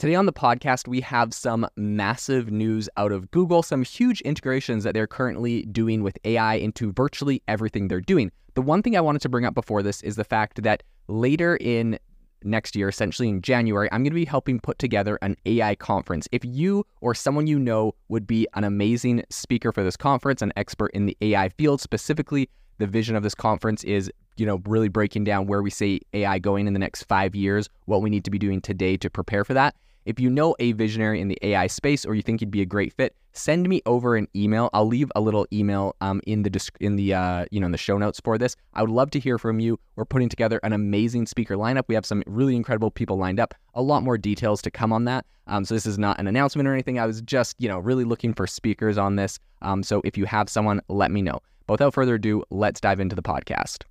Today on the podcast, we have some massive news out of Google, some huge integrations that they're currently doing with AI into virtually everything they're doing. The one thing I wanted to bring up before this is the fact that later in next year, essentially in January, I'm going to be helping put together an AI conference. If you or someone you know would be an amazing speaker for this conference, an expert in the AI field, specifically the vision of this conference is you know really breaking down where we see AI going in the next 5 years, what we need to be doing today to prepare for that. If you know a visionary in the AI space or you think you'd be a great fit, send me over an email. I'll leave a little email um, in the in the uh, you know in the show notes for this. I would love to hear from you. We're putting together an amazing speaker lineup. We have some really incredible people lined up. A lot more details to come on that. Um, so this is not an announcement or anything. I was just you know really looking for speakers on this. Um, so if you have someone, let me know. But without further ado, let's dive into the podcast.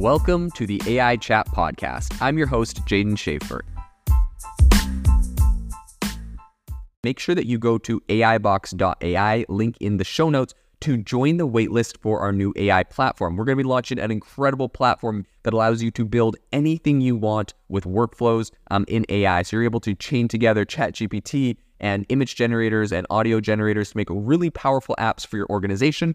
Welcome to the AI Chat Podcast. I'm your host, Jaeden Schafer. Make sure that you go to AIbox.ai, link in the show notes, to join the waitlist for our new AI platform. We're going to be launching an incredible platform that allows you to build anything you want with workflows um, in AI. So you're able to chain together ChatGPT and image generators and audio generators to make really powerful apps for your organization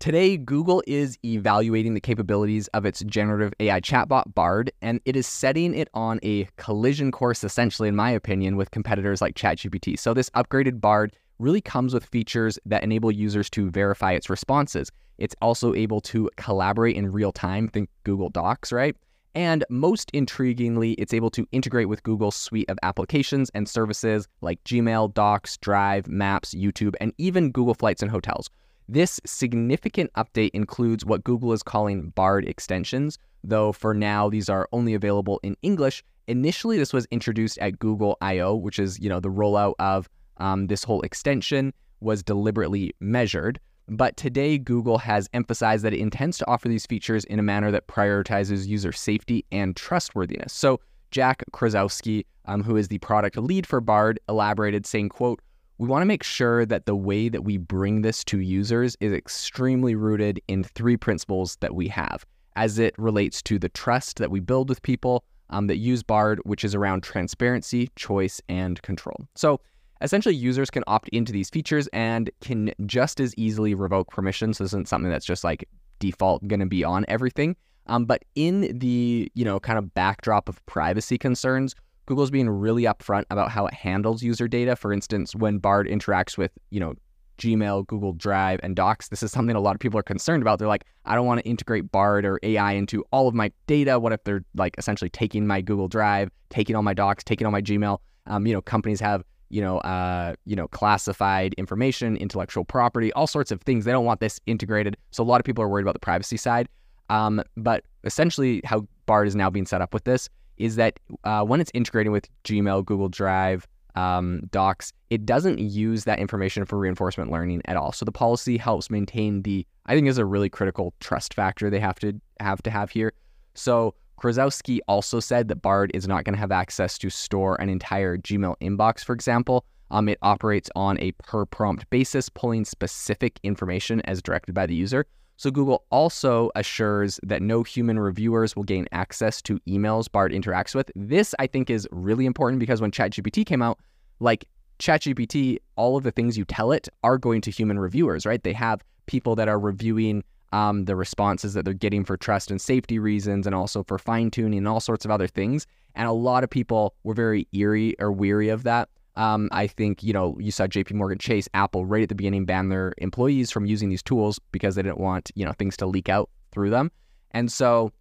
Today, Google is evaluating the capabilities of its generative AI chatbot Bard, and it is setting it on a collision course, essentially, in my opinion, with competitors like ChatGPT. So, this upgraded Bard really comes with features that enable users to verify its responses. It's also able to collaborate in real time, think Google Docs, right? And most intriguingly, it's able to integrate with Google's suite of applications and services like Gmail, Docs, Drive, Maps, YouTube, and even Google Flights and Hotels. This significant update includes what Google is calling Bard extensions, though for now these are only available in English. Initially, this was introduced at Google I/O, which is you know the rollout of um, this whole extension was deliberately measured. But today, Google has emphasized that it intends to offer these features in a manner that prioritizes user safety and trustworthiness. So Jack Krawczyk, um, who is the product lead for Bard, elaborated, saying, "quote we want to make sure that the way that we bring this to users is extremely rooted in three principles that we have as it relates to the trust that we build with people um, that use Bard, which is around transparency, choice, and control. So essentially, users can opt into these features and can just as easily revoke permissions. This isn't something that's just like default going to be on everything. Um, but in the you know kind of backdrop of privacy concerns, Google's being really upfront about how it handles user data. For instance, when Bard interacts with, you know, Gmail, Google Drive, and Docs, this is something a lot of people are concerned about. They're like, I don't want to integrate Bard or AI into all of my data. What if they're like essentially taking my Google Drive, taking all my Docs, taking all my Gmail? Um, you know, companies have you know, uh, you know, classified information, intellectual property, all sorts of things. They don't want this integrated. So a lot of people are worried about the privacy side. Um, but essentially, how Bard is now being set up with this is that uh, when it's integrating with Gmail, Google Drive, um, Docs, it doesn't use that information for reinforcement learning at all. So the policy helps maintain the, I think, is a really critical trust factor they have to have to have here. So Krawczyk also said that Bard is not going to have access to store an entire Gmail inbox, for example. Um, it operates on a per prompt basis, pulling specific information as directed by the user. So Google also assures that no human reviewers will gain access to emails Bard interacts with. This I think is really important because when ChatGPT came out, like ChatGPT, all of the things you tell it are going to human reviewers, right? They have people that are reviewing um, the responses that they're getting for trust and safety reasons and also for fine tuning and all sorts of other things. And a lot of people were very eerie or weary of that Um, I think you know you saw J.P. Morgan Chase, Apple, right at the beginning ban their employees from using these tools because they didn't want you know things to leak out through them. And so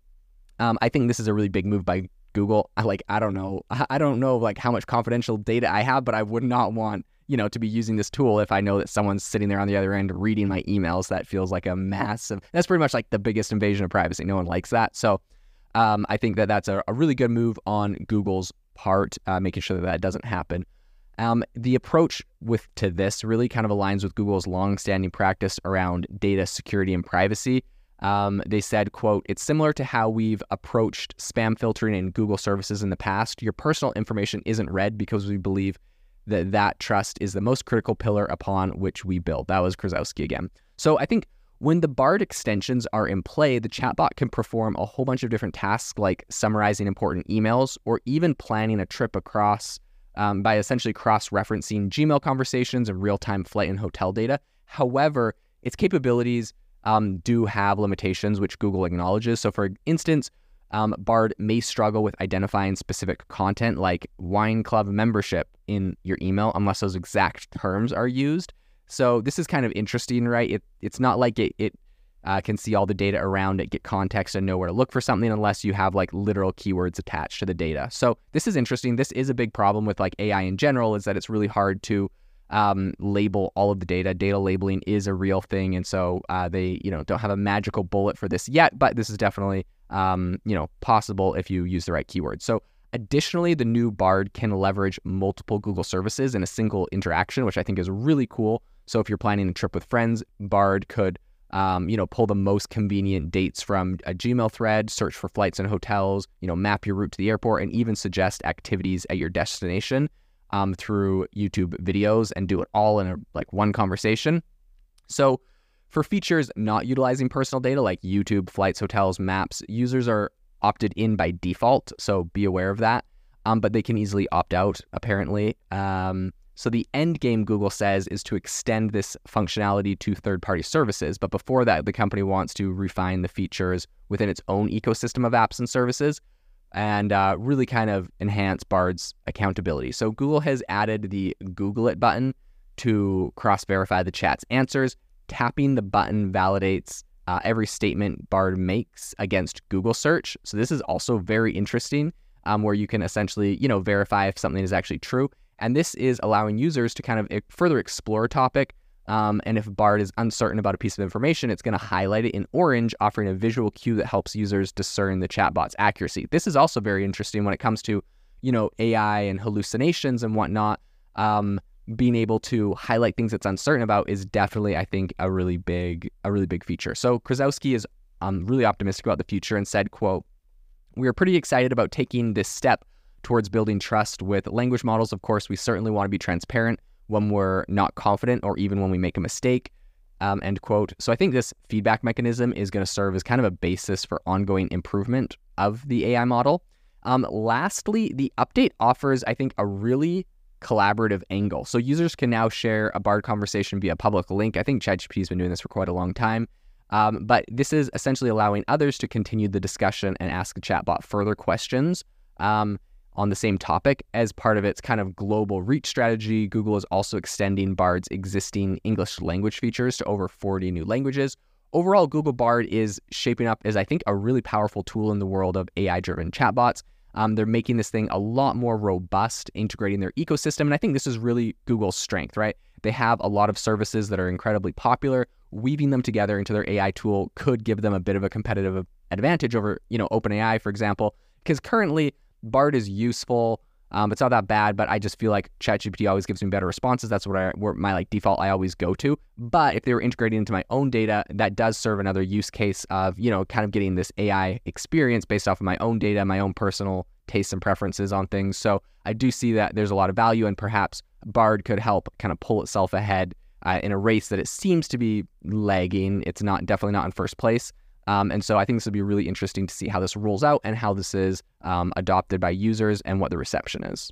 um, I think this is a really big move by Google. I like I don't know I don't know like how much confidential data I have, but I would not want you know to be using this tool if I know that someone's sitting there on the other end reading my emails. That feels like a massive. That's pretty much like the biggest invasion of privacy. No one likes that. So um, I think that that's a, a, really good move on Google's part, uh, making sure that that doesn't happen. Um, the approach with to this really kind of aligns with Google's long-standing practice around data security and privacy. Um, they said, quote, it's similar to how we've approached spam filtering in Google services in the past. Your personal information isn't read because we believe that that trust is the most critical pillar upon which we build. That was Krawczyk again. So I think when the BARD extensions are in play, the chatbot can perform a whole bunch of different tasks like summarizing important emails or even planning a trip across um, by essentially cross referencing Gmail conversations and real time flight and hotel data. However, its capabilities um, do have limitations, which Google acknowledges. So, for instance, um, Bard may struggle with identifying specific content like wine club membership in your email unless those exact terms are used. So this is kind of interesting, right? It, it's not like it, it uh, can see all the data around it, get context, and know where to look for something unless you have like literal keywords attached to the data. So this is interesting. This is a big problem with like AI in general, is that it's really hard to um, label all of the data. Data labeling is a real thing, and so uh, they you know don't have a magical bullet for this yet, but this is definitely um, you know possible if you use the right keywords. So Additionally, the new Bard can leverage multiple Google services in a single interaction, which I think is really cool. So if you're planning a trip with friends, Bard could um, you know, pull the most convenient dates from a Gmail thread, search for flights and hotels, you know, map your route to the airport, and even suggest activities at your destination um, through YouTube videos and do it all in a like one conversation. So for features not utilizing personal data like YouTube, flights, hotels, maps, users are opted in by default. So be aware of that. Um, but they can easily opt out, apparently. Um, so the end game, Google says, is to extend this functionality to third party services. But before that, the company wants to refine the features within its own ecosystem of apps and services and uh, really kind of enhance Bard's accountability. So Google has added the Google It button to cross verify the chat's answers. Tapping the button validates uh, every statement Bard makes against Google search. So this is also very interesting, um, where you can essentially, you know, verify if something is actually true. And this is allowing users to kind of further explore a topic. Um, and if Bard is uncertain about a piece of information, it's going to highlight it in orange, offering a visual cue that helps users discern the chatbot's accuracy. This is also very interesting when it comes to, you know, AI and hallucinations and whatnot. Um, being able to highlight things it's uncertain about is definitely, I think, a really big, a really big feature. So Krawczyk is um, really optimistic about the future and said, "quote We are pretty excited about taking this step towards building trust with language models. Of course, we certainly want to be transparent when we're not confident or even when we make a mistake. Um, end quote. So I think this feedback mechanism is going to serve as kind of a basis for ongoing improvement of the AI model. Um, lastly, the update offers, I think, a really collaborative angle. So users can now share a Bard conversation via public link. I think ChatGPT has been doing this for quite a long time. Um, but this is essentially allowing others to continue the discussion and ask the chatbot further questions. Um, on the same topic. As part of its kind of global reach strategy, Google is also extending Bard's existing English language features to over 40 new languages. Overall, Google Bard is shaping up as, I think, a really powerful tool in the world of AI driven chatbots. Um, they're making this thing a lot more robust, integrating their ecosystem. And I think this is really Google's strength, right? They have a lot of services that are incredibly popular. Weaving them together into their AI tool could give them a bit of a competitive advantage over, you know, OpenAI, for example, because currently Bard is useful. Um, it's not that bad, but I just feel like ChatGPT always gives me better responses. That's what I, where my like default I always go to. But if they were integrating into my own data, that does serve another use case of you know kind of getting this AI experience based off of my own data, my own personal tastes and preferences on things. So I do see that there's a lot of value, and perhaps Bard could help kind of pull itself ahead uh, in a race that it seems to be lagging. It's not definitely not in first place. Um, and so I think this would be really interesting to see how this rolls out and how this is um, adopted by users and what the reception is.